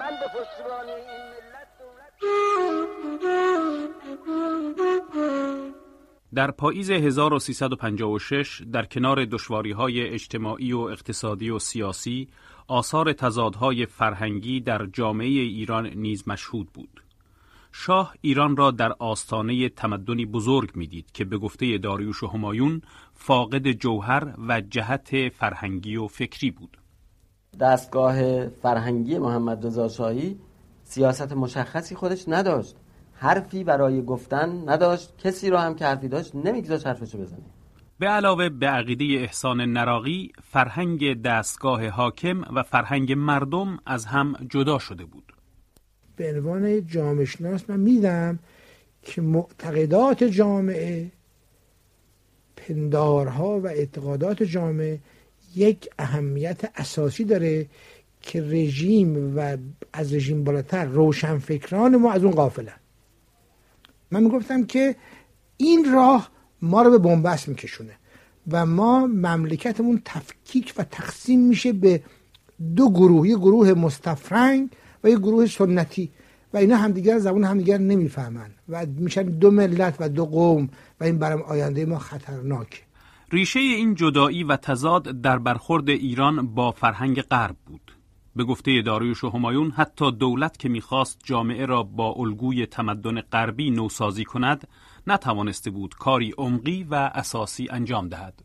من به پشتیبانی این ملت دولت در پاییز 1356 در کنار دشواری‌های اجتماعی و اقتصادی و سیاسی آثار تضادهای فرهنگی در جامعه ایران نیز مشهود بود. شاه ایران را در آستانه تمدنی بزرگ می‌دید که به گفته داریوش و همایون فاقد جوهر و جهت فرهنگی و فکری بود. دستگاه فرهنگی محمد رضا شاهی سیاست مشخصی خودش نداشت. حرفی برای گفتن نداشت. کسی رو هم که حرفی داشت نمیگذاشت حرفشو بزنه. به علاوه به عقیده احسان نراقی فرهنگ دستگاه حاکم و فرهنگ مردم از هم جدا شده بود. به عنوان جامعه شناس من میدم که معتقدات جامعه پندارها و اعتقادات جامعه یک اهمیت اساسی داره که رژیم و از رژیم بالاتر روشنفکران ما از اون غافلن. من می‌گفتم که این راه ما رو به بنبست میکشونه و ما مملکتمون تفکیک و تقسیم میشه به دو گروه یه گروه مستفرنگ و یه گروه سنتی و اینا همدیگر زبون همدیگر نمی‌فهمن و میشن دو ملت و دو قوم و این برام آینده ما خطرناکه. ریشه این جدایی و تضاد در برخورد ایران با فرهنگ غرب بود. به گفته داریوش و همایون حتی دولت که می‌خواست جامعه را با الگوی تمدن غربی نوسازی کند نتوانسته بود کاری عمقی و اساسی انجام دهد.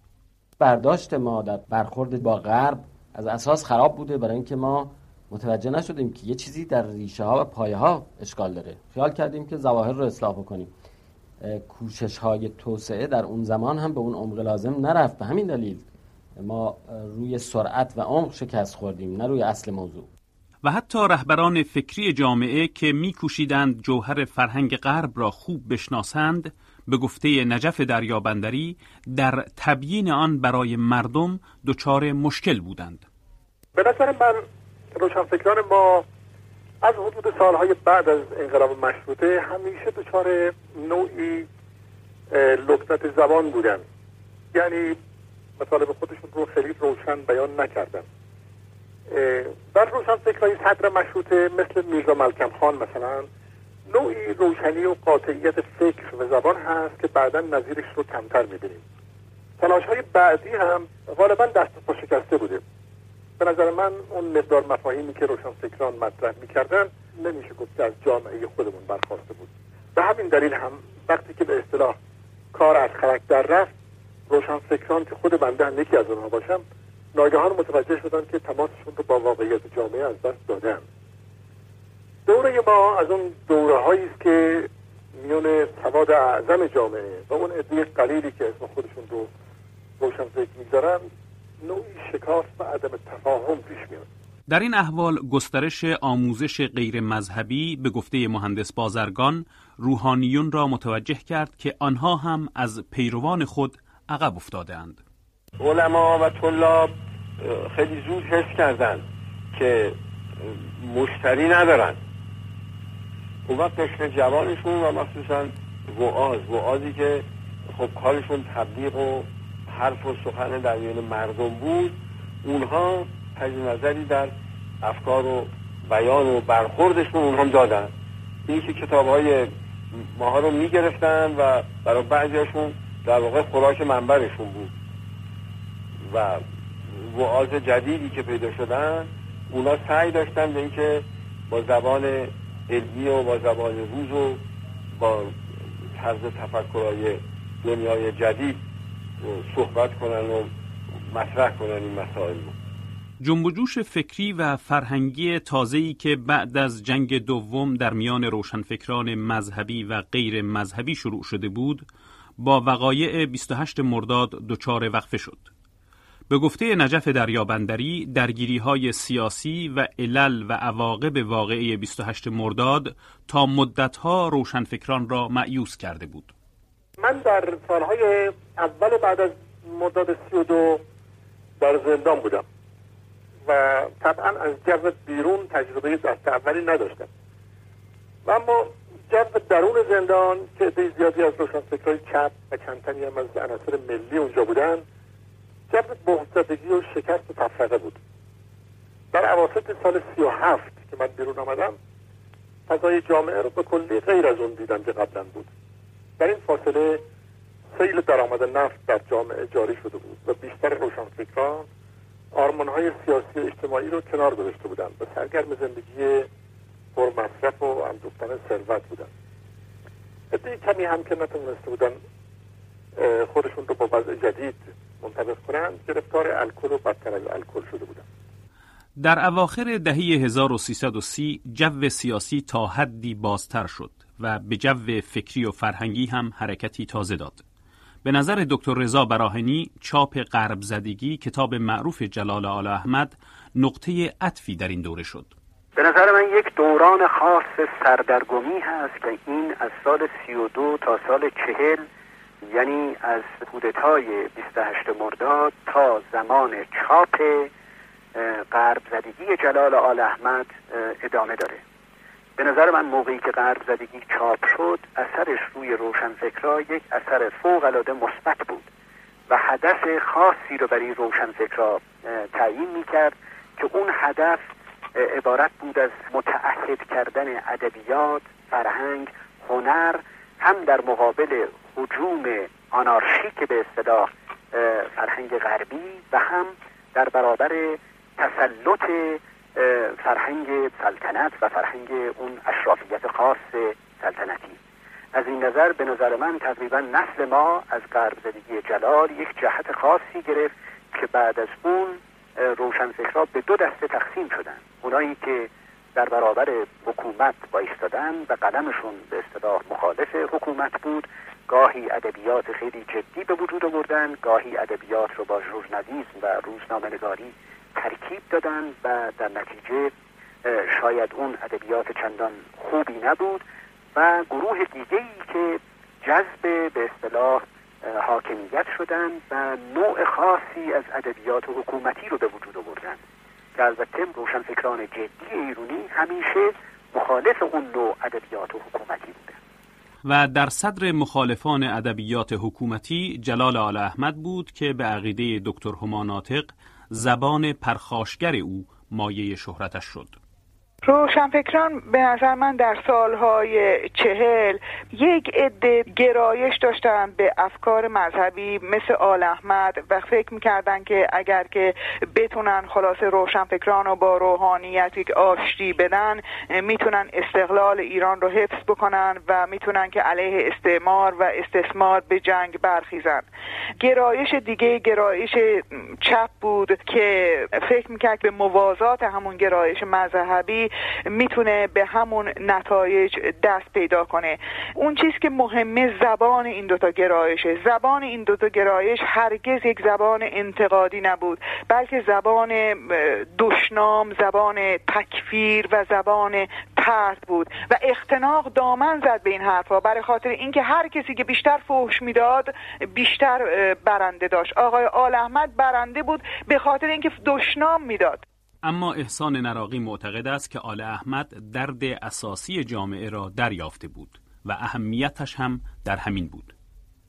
برداشت ما در برخورد با غرب از اساس خراب بوده برای اینکه ما متوجه نشدیم که یه چیزی در ریشه ها و پایه ها اشکال داره خیال کردیم که ظواهر رو اصلاح بکنیم کوشش های توسعه در اون زمان هم به اون عمق لازم نرفت. به همین دلیل ما روی سرعت و عمق شکست خوردیم نه روی اصل موضوع. و حتی رهبران فکری جامعه که میکوشیدند جوهر فرهنگ غرب را خوب بشناسند به گفته نجف دریابندری در تبیین آن برای مردم دچار مشکل بودند. به نظر من روشنفکران ما از حدود سالهای بعد از انقلاب مشروطه همیشه دچار نوعی لکنت زبان بودن یعنی مطالب خودشون رو خیلی روشن بیان نکردن در روشنفکرهای صدر مشروطه مثل میرزا ملکم خان مثلا نوعی روشنی و قاطعیت فکر و زبان هست که بعدا نظیرش رو کمتر می‌بینیم. تلاش های بعدی هم غالبا دست پا شکسته بوده. به نظر من اون مقدار مفاهیمی که روشنفکران مطرح می‌کردن نمیشه گفت که از جامعه خودمون برخواسته بود. به همین دلیل هم وقتی که به اصطلاح کار از خرک در رفت روشنفکران که خود بنده هم یکی از اونها باشم ناگهان متوجه شدن که تماسشون رو با واقعیت جامعه از دست دادن. دوره ما از اون دوره هایی است که میون سواد اعظم جامعه و اون عده قلیلی که اسم خودشون رو روشنفکر می‌گذارن نوعی شکاف و عدم تفاهم پیش میاد در این احوال گسترش آموزش غیر مذهبی به گفته مهندس بازرگان روحانیون را متوجه کرد که آنها هم از پیروان خود عقب افتاده اند. علما و طلاب خیلی زود حس کردند که مشتری ندارن اون وقت قشن جوانشون و مخصوصا وعاز وعازی که خب کارشون تبلیغ و حرف و سخن در میان مردم بود. اونها تجد نظری در افکار و بیان و برخوردشون اونها دادن. این که کتاب های ماها رو می‌گرفتن و برای بعضیشون در واقع خوراک منبرشون بود. و وعاز جدیدی که پیدا شدن اونا سعی داشتن به اینکه با زبان علمی و با زبان روز و با طرز تفکرهای دنیای جدید صحبت کنن و مطرح کنن این مسائل رو جنب جوش فکری و فرهنگی تازه‌ای که بعد از جنگ دوم در میان روشنفکران مذهبی و غیر مذهبی شروع شده بود با وقایع 28 مرداد دچار وقفه شد به گفته نجف دریابندری درگیری های سیاسی و علل و عواقب واقعی 28 مرداد تا مدتها روشنفکران را معیوس کرده بود. در سالهای اول بعد از مرداد 32 در زندان بودم. و طبعا از جو بیرون تجربه دست اولی نداشتم. و اما جو درون زندان که زیادی از روشنفکرهای چپ و چندتنی هم از عناصر ملی اونجا بودن جو بهزدگی و شکست تفرقه بود. در عواسط سال سی و هفت که من بیرون آمدم فضای جامعه رو به کلی غیر از اون دیدم که قبلا بود. در این فاصله سیل درآمد نفت در جامعه جاری شده بود و بیشتر روشنفکران های سیاسی اجتماعی رو کنار گذاشته بودند و سرگرم زندگی پرمصرف و اندوختن ثروت بودن عده کمی هم که نتونسته بودن خودشون رو با وضع جدید منطبق کنند گرفتار الکل و بدتر از الکل شده بودن در اواخر دهه 1330 جو سیاسی تا حدی بازتر شد و به جو فکری و فرهنگی هم حرکتی تازه داد. به نظر دکتر رضا براهنی چاپ غرب زدگی کتاب معروف جلال آل احمد نقطه عطفی در این دوره شد. به نظر من یک دوران خاص سردرگمی هست که این از سال 32 تا سال 40 یعنی از کودتای 28 مرداد تا زمان چاپ غرب زدگی جلال آل احمد ادامه داره به نظر من موقعی که غرب زدگی چاپ شد اثرش روی روشنفکرا یک اثر فوق العاده مثبت بود و هدف خاصی رو برای روشنفکرا تعیین می کرد که اون هدف عبارت بود از متعهد کردن ادبیات فرهنگ هنر هم در مقابل حجوم آنارشیک به اصطلاح فرهنگ غربی و هم در برابر تسلط فرهنگ سلطنت و فرهنگ اون اشرافیت خاص سلطنتی. از این نظر به نظر من تقریبا نسل ما از غرب زدگی جلال یک جهت خاصی گرفت که بعد از اون روشنفکرها به دو دسته تقسیم شدن. اونایی که در برابر حکومت بایستادن و قلمشون به اصطلاح مخالف حکومت بود گاهی ادبیات خیلی جدی به وجود آوردن گاهی ادبیات رو با ژورنالیسم و روزنامه‌نگاری ترکیب دادن و در نتیجه شاید اون ادبیات چندان خوبی نبود و گروه دیگه ای که جذب به اصطلاح حاکمیت شدن و نوع خاصی از ادبیات حکومتی رو به وجود آوردن. که البته روشنفکران جدی ایرونی همیشه مخالف اون نوع ادبیات حکومتی بوده. و در صدر مخالفان ادبیات حکومتی جلال آل احمد بود که به عقیده دکتر هما ناطق زبان پرخاشگر او مایه شهرتش شد. روشنفکران به نظر من در سالهای چهل یک عده گرایش داشتن به افکار مذهبی مثل آل احمد و فکر می‌کردن که اگر که بتونن خلاص روشنفکران رو با روحانیت آشتی بدن می‌تونن استقلال ایران رو حفظ بکنن و می‌تونن که علیه استعمار و استثمار به جنگ برخیزن. گرایش دیگه گرایش چپ بود که فکر می‌کرد به موازات همون گرایش مذهبی می‌تونه به همون نتایج دست پیدا کنه. اون چیز که مهمه زبان این دوتا گرایشه. زبان این دوتا گرایش هرگز یک زبان انتقادی نبود بلکه زبان دشنام زبان تکفیر و زبان پرد بود. و اختناق دامن زد به این حرفها برای خاطر اینکه هر کسی که بیشتر فحش می‌داد بیشتر برنده داشت. آقای آل احمد برنده بود به خاطر اینکه دشنام می‌داد. اما احسان نراقی معتقد است که آل احمد درد اساسی جامعه را دریافته بود و اهمیتش هم در همین بود.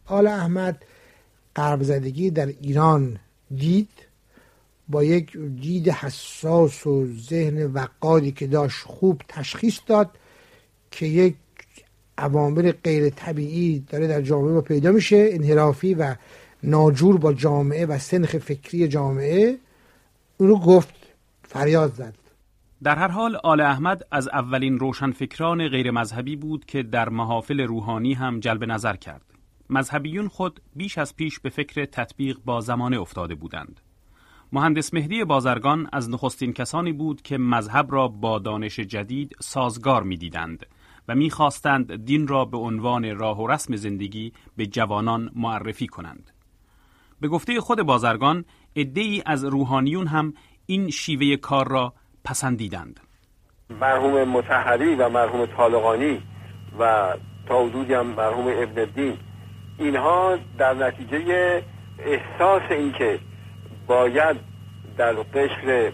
آل احمد قرب زدگی در ایران دید با یک دید حساس و ذهن وقادی که داشت خوب تشخیص داد که یک عوامل غیر طبیعی داره در جامعه ما پیدا میشه انحرافی و ناجور با جامعه و سنخ فکری جامعه. اون رو گفت فریاد زد در هر حال آل احمد از اولین روشنفکران غیر مذهبی بود که در محافل روحانی هم جلب نظر کرد. مذهبیون خود بیش از پیش به فکر تطبیق با زمانه افتاده بودند. مهندس مهدی بازرگان از نخستین کسانی بود که مذهب را با دانش جدید سازگار می‌دیدند و می‌خواستند دین را به عنوان راه و رسم زندگی به جوانان معرفی کنند. به گفته خود بازرگان ای از روحانیون هم این شیوه کار را پسندیدند. مرحوم متحری و مرحوم طالقانی و تا حدودی هم مرحوم ابن الدین اینها در نتیجه احساس اینکه باید در قشر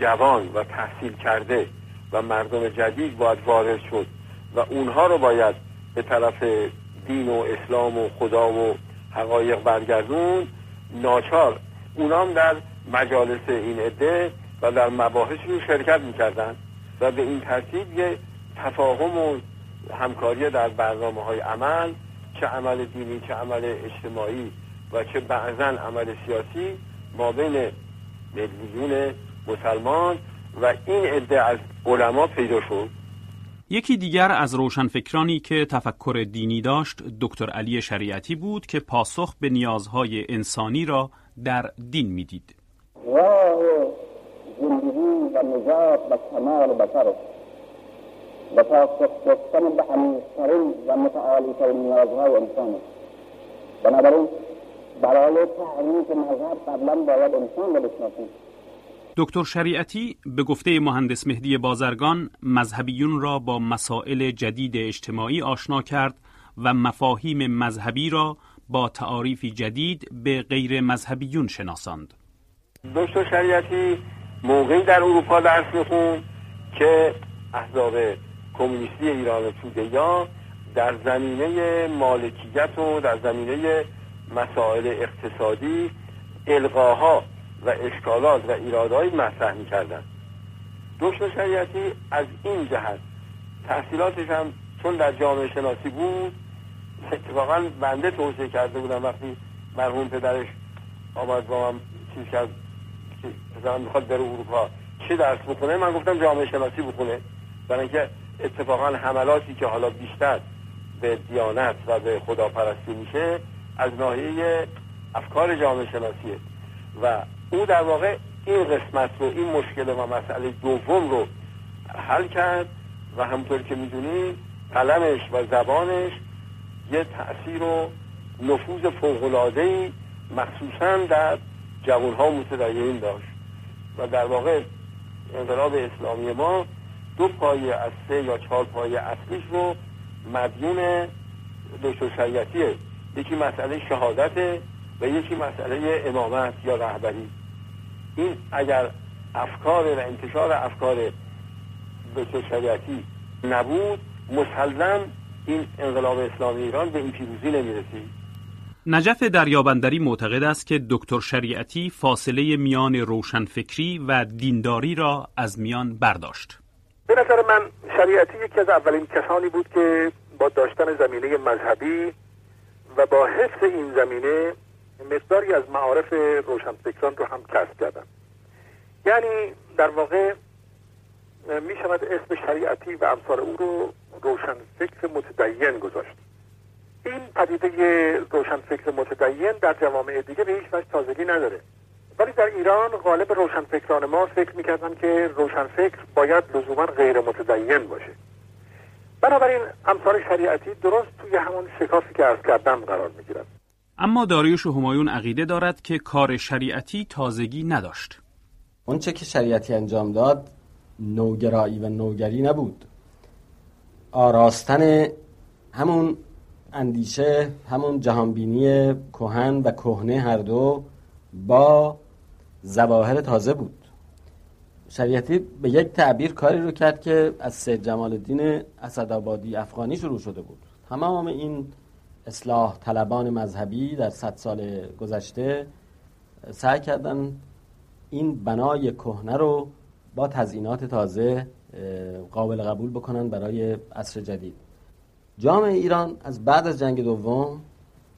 جوان و تحصیل کرده و مردم جدید باید وارد شد و اونها رو باید به طرف دین و اسلام و خدا و حقایق برگردون ناچار. اونام در مجالس این عده و در مباحثشون شرکت می‌کردن و به این ترتیب یه تفاهم و همکاری در برنامه های عمل چه عمل دینی چه عمل اجتماعی و چه بعضا عمل سیاسی ما بین میلیون مسلمان و این عده از علما پیدا شد یکی دیگر از روشنفکرانی که تفکر دینی داشت دکتر علی شریعتی بود که پاسخ به نیازهای انسانی را در دین می‌دید. نجات و کمال بشر. و پاسخ دادن به عمیقترین و متعالیترین نیازهای انسان بنابراین برای تعریف مذهب قبلا باید انسان رو بشناسیم. دکتر شریعتی به گفته مهندس مهدی بازرگان مذهبیون را با مسائل جدید اجتماعی آشنا کرد و مفاهیم مذهبی را با تعاریفی جدید به غیر مذهبیون شناساند. دکتر شریعتی موقعی در اروپا درس میخون که احزاب کمونیستی ایران توده در زمینه مالکیت و در زمینه مسائل اقتصادی القاها و اشکالات و ایرادهایی مطرح می‌کردن دکتر شریعتی از این جهت تحصیلاتش هم چون در جامعه شناسی بود اتفاقا بنده توصیه کرده بودم وقتی مرحوم پدرش آمد با من چیز کرد پدرم می‌خواد بره اروپا. چه درس بخونه؟ من گفتم جامعه شناسی بخونه. برای اینکه اتفاقا حملاتی که حالا بیشتر به دیانت و به خداپرستی میشه از ناحیه افکار جامعه شناسیه. و او در واقع این قسمت رو این مشکل و مسئله دوم رو حل کرد و همطور که می‌دونید قلمش و زبانش یه تأثیر و نفوذ فوقلادهی مخصوصا در جوانها متدین داشت و در واقع انقلاب اسلامی ما دو پایه از سه یا چهار پایه اصلیش رو مدیون دکتر شریعتیه. یکی مسئله شهادت و یکی مسئله امامت یا رهبری. این اگر افکار و انتشار افکار دکتر شریعتی نبود مسلم این انقلاب اسلامی ایران به این پیروزی نمی‌رسید. نجف دریابندری معتقد است که دکتر شریعتی فاصله میان روشنفکری و دینداری را از میان برداشت. به نظر من شریعتی یکی از اولین کسانی بود که با داشتن زمینه مذهبی و با حفظ این زمینه مقداری از معارف روشنفکران رو هم کسب کردن یعنی در واقع می شود اسم شریعتی و امثال او رو روشنفکر متدین گذاشت این پدیده روشنفکر متدین در جوامع دیگه به هیچ وجه تازگی نداره. ولی در ایران غالب روشنفکران ما فکر می‌کردن که روشنفکر باید لزوما غیر متدین باشه. بنابراین امثال شریعتی درست توی همون شکافی که ارز کردم قرار می‌گیرن اما داریوش همایون عقیده دارد که کار شریعتی تازگی نداشت. اونچه که شریعتی انجام داد نوگرایی و نوگری نبود. آراستن همون اندیشه همون جهانبینی کهن و کهنه هر دو با زواهر تازه بود. شریعتی به یک تعبیر کاری رو کرد که از سید جمال الدین اسدآبادی افغانی شروع شده بود. تمام این اصلاح طلبان مذهبی در صد سال گذشته سعی کردن این بنای کهنه رو با تزئینات تازه قابل قبول بکنن برای عصر جدید. جامعه ایران از بعد از جنگ دوم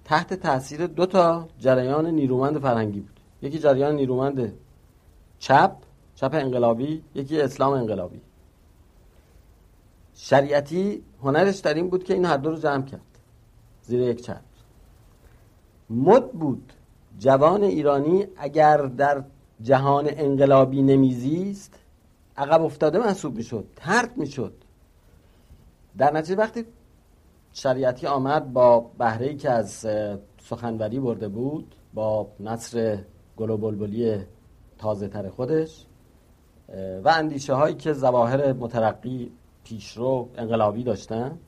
تحت تاثیر دو تا جریان نیرومند فرهنگی بود. یکی جریان نیرومند چپ چپ انقلابی یکی اسلام انقلابی. شریعتی هنرش در این بود که این هر دو رو جمع کرد. زیر یک چتر مد بود. جوان ایرانی اگر در جهان انقلابی نمیزیست عقب افتاده محسوب می‌شد ترد می‌شد. در نتیجه وقتی شریعتی آمد با بهره که از سخنوری برده بود با نصر گل و بلبلی تازه تر خودش و اندیشه هایی که زواهر مترقی پیشرو انقلابی داشتن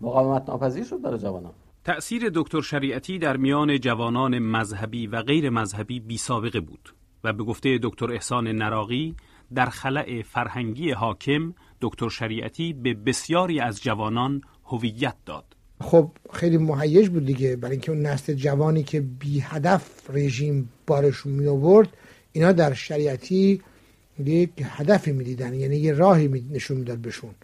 مقاومت ناپذیر شد برای جوانان. تأثیر دکتر شریعتی در میان جوانان مذهبی و غیر مذهبی بی سابقه بود و به گفته دکتر احسان نراقی در خلع فرهنگی حاکم دکتر شریعتی به بسیاری از جوانان هویت داد. خب خیلی مهیج بود دیگه. برای اینکه اون نسل جوانی که بی هدف رژیم بارشون می آورد اینا در شریعتی یک هدفی می‌دیدن یعنی یه راهی نشون می‌داد بهشون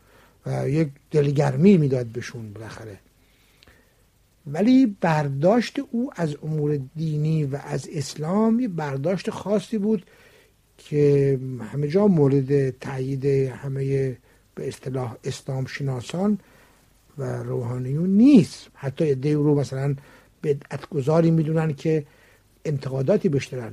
و یک دلگرمی می‌داد بهشون بالاخره. ولی برداشت او از امور دینی و از اسلام یه برداشت خاصی بود که همه جا مورد تایید همه به اصطلاح اسلام شناسان روحانیون نیست. حتی دیو رو مثلا بدعت گذاری می‌دونن که انتقاداتی بشترن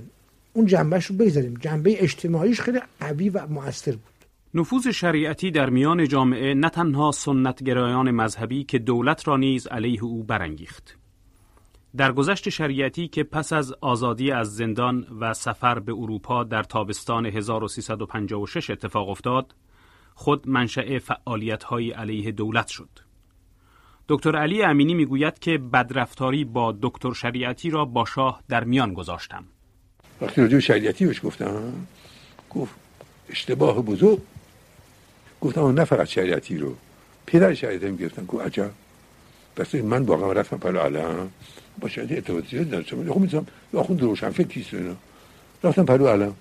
اون جنبهش رو بگذاریم. جنبه اجتماعیش خیلی قوی و مؤثر بود. نفوذ شریعتی در میان جامعه نه تنها سنتگرایان مذهبی که دولت را نیز علیه او برانگیخت. در گذشت شریعتی که پس از آزادی از زندان و سفر به اروپا در تابستان 1356 اتفاق افتاد خود منشأ های علیه دولت شد. دکتر علی امینی می‌گوید که بدرفتاری با دکتر شریعتی را با شاه در میان گذاشتم. وقتی راجع شریعتی بهش گفتم گفت اشتباه بزرگ. گفتم نه فقط شریعتی رو پدر شریعتی هم گرفتن. گفت عجب. بس من واقعا رفتم پلو علم با شریعتی ارتباط زیاد نداشتم. خب می‌تونم آخوند روشن فکر کیست اینا. رفتم پلو علم.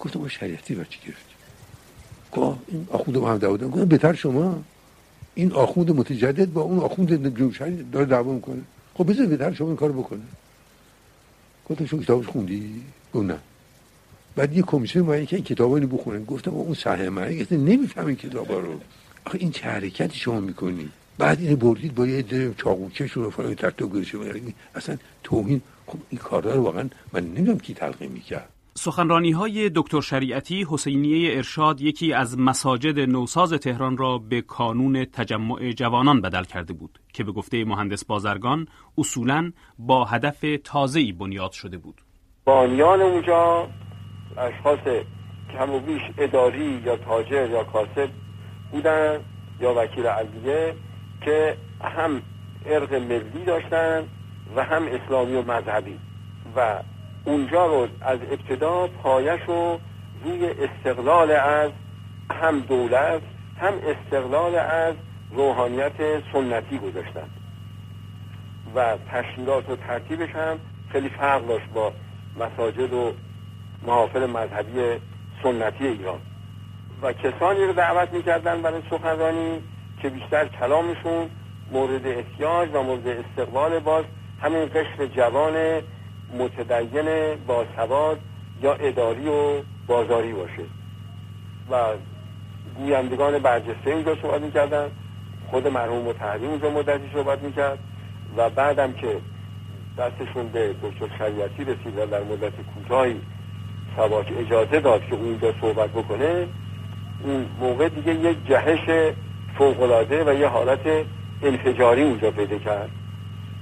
گفتم شریعتی رو چی گرفتی؟ گفت این آخوند محمد داود گفتم بهتر شما. این آخوند متجدد با اون آخوند جوشنی داره دعوا می‌کنه. خب بذار بهتر شما این کار بکنه. گفتم شما کتابش خوندی؟ گفت نه. بعد یه کمیسیون اومد که این کتابا رو بخونن گفتم اون صحنه من گفتم نمیفهم این کتابا رو. آخه این چه حرکتی شما می‌کنی؟ بعد اینو بردید با یه در چاقوچش رو فلان گرشه اصلا توهین خب این کارا رو واقعا من نمی‌دونم کی تلقی می‌کرد. سخنرانی های دکتر شریعتی حسینیه ارشاد یکی از مساجد نوساز تهران را به کانون تجمع جوانان بدل کرده بود که به گفته مهندس بازرگان اصولا با هدف تازه‌ای بنیاد شده بود. بانیان اونجا اشخاص کم و بیش اداری یا تاجر یا کاسب بودن یا وکیل عدلیه که هم ارق ملی داشتن و هم اسلامی و مذهبی و اونجا رو از ابتدا پایش رو روی استقلال از هم دولت هم استقلال از روحانیت سنتی گذاشتن. و تشکیلات و ترتیبش هم خیلی فرق داشت با مساجد و محافل مذهبی سنتی ایران. و کسانی رو دعوت می‌کردن برای سخنرانی که بیشتر کلامشون مورد احتیاج و مورد استقبال باز همین قشر جوان متدین باسواد یا اداری و بازاری باشه. و گویندگان برجسته اینجا صحبت می‌کردن. خود مرحوم متحدی اونجا مدتی صحبت می‌کرد. و بعدم که دستشون به دکتر شریعتی رسید و در مدت کوتاهی سواک اجازه داد که اونجا صحبت بکنه اون موقع دیگه یک جهش فوقلاده و یه حالت انفجاری اونجا پیدا کرد.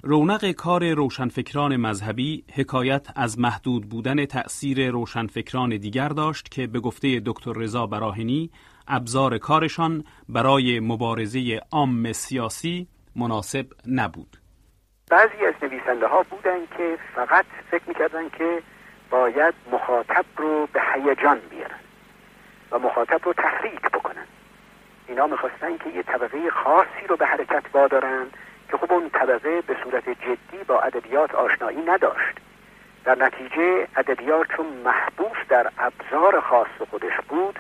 رونق کار روشنفکران مذهبی حکایت از محدود بودن تأثیر روشنفکران دیگر داشت که به گفته دکتر رضا براهنی ابزار کارشان برای مبارزه عام سیاسی مناسب نبود. بعضی از نویسنده ها بودن که فقط فکر می‌کردن که باید مخاطب رو به هیجان بیارن و مخاطب رو تحریک بکنن اینا می‌خواستن که یه طبقه خاصی رو به حرکت وادارن که خب اون طبقه به صورت جدی با ادبیات آشنایی نداشت. در نتیجه ادبیات چون محبوس در ابزار خاص خودش بود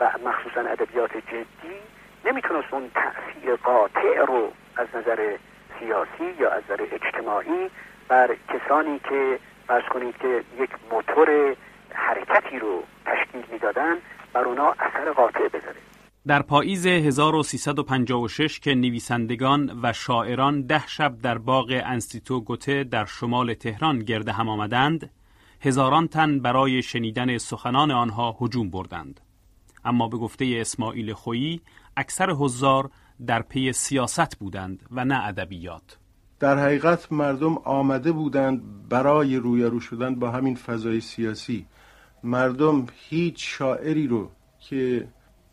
و مخصوصا ادبیات جدی نمی‌تونست اون تأثیر قاطع رو از نظر سیاسی یا از نظر اجتماعی بر کسانی که فرض کنید که یک موتور حرکتی رو تشکیل می‌دادن بر اونا اثر قاطع بذاره. در پاییز 1356 که نویسندگان و شاعران ده شب در باغ انستیتو گوته در شمال تهران گرد هم آمدند، هزاران تن برای شنیدن سخنان آنها هجوم بردند. اما به گفته اسماعیل خویی، اکثر حضار در پی سیاست بودند و نه ادبیات. در حقیقت مردم آمده بودند برای رویارو شدن با همین فضای سیاسی مردم هیچ شاعری رو که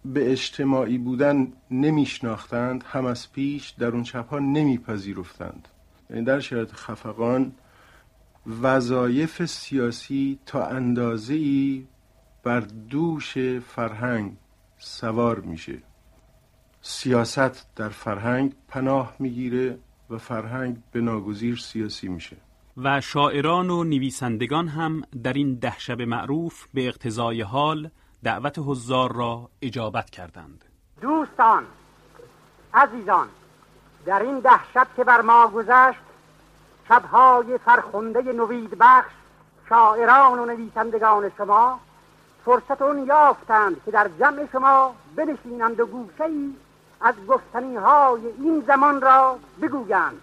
به اجتماعی بودن نمیشناختند هم از پیش در اون چپ نمیپذیرفتند. یعنی در شرایط خفقان وظایف سیاسی تا اندازه ای بر دوش فرهنگ سوار میشه. سیاست در فرهنگ پناه می‌گیره و فرهنگ به ناگزیر سیاسی میشه. و شاعران و نویسندگان هم در این ده شب معروف به اقتضای حال دعوت حضار را اجابت کردند. دوستان عزیزان در این ده شب که بر ما گذشت شبهای فرخنده نوید بخش شاعران و نویسندگان شما فرصت اون یافتند که در جمع شما بنشینند و گوشه ای از گفتنی های این زمان را بگویند.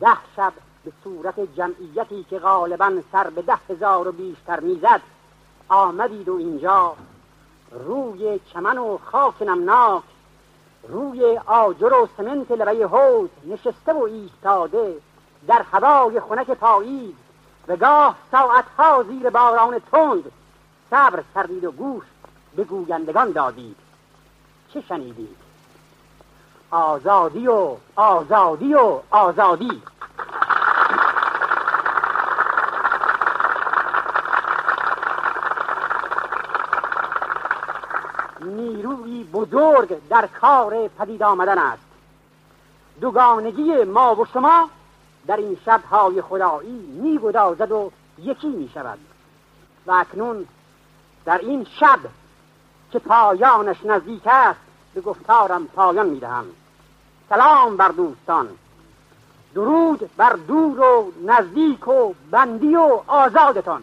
ده شب به صورت جمعیتی که غالبا سر به ده هزار و بیشتر می‌زد آمدید و اینجا. روی چمن و خاک نمناک. روی آجر و سمنت لبه حوز نشسته و ایستاده در هوای خنک پاییز. و گاه ساعتها زیر باران تند. صبر کردید و گوش به گویندگان دادید. چه شنیدید؟ آزادی و آزادی و آزادی. نیروی بزرگ در کار پدید آمدن است. دوگانگی ما و شما در این شبهای خدایی می گدازد و یکی می شود و اکنون در این شب که پایانش نزدیک است به گفتارم پایان می دهم سلام بر دوستان. درود بر دور و نزدیک و بندی و آزادتان.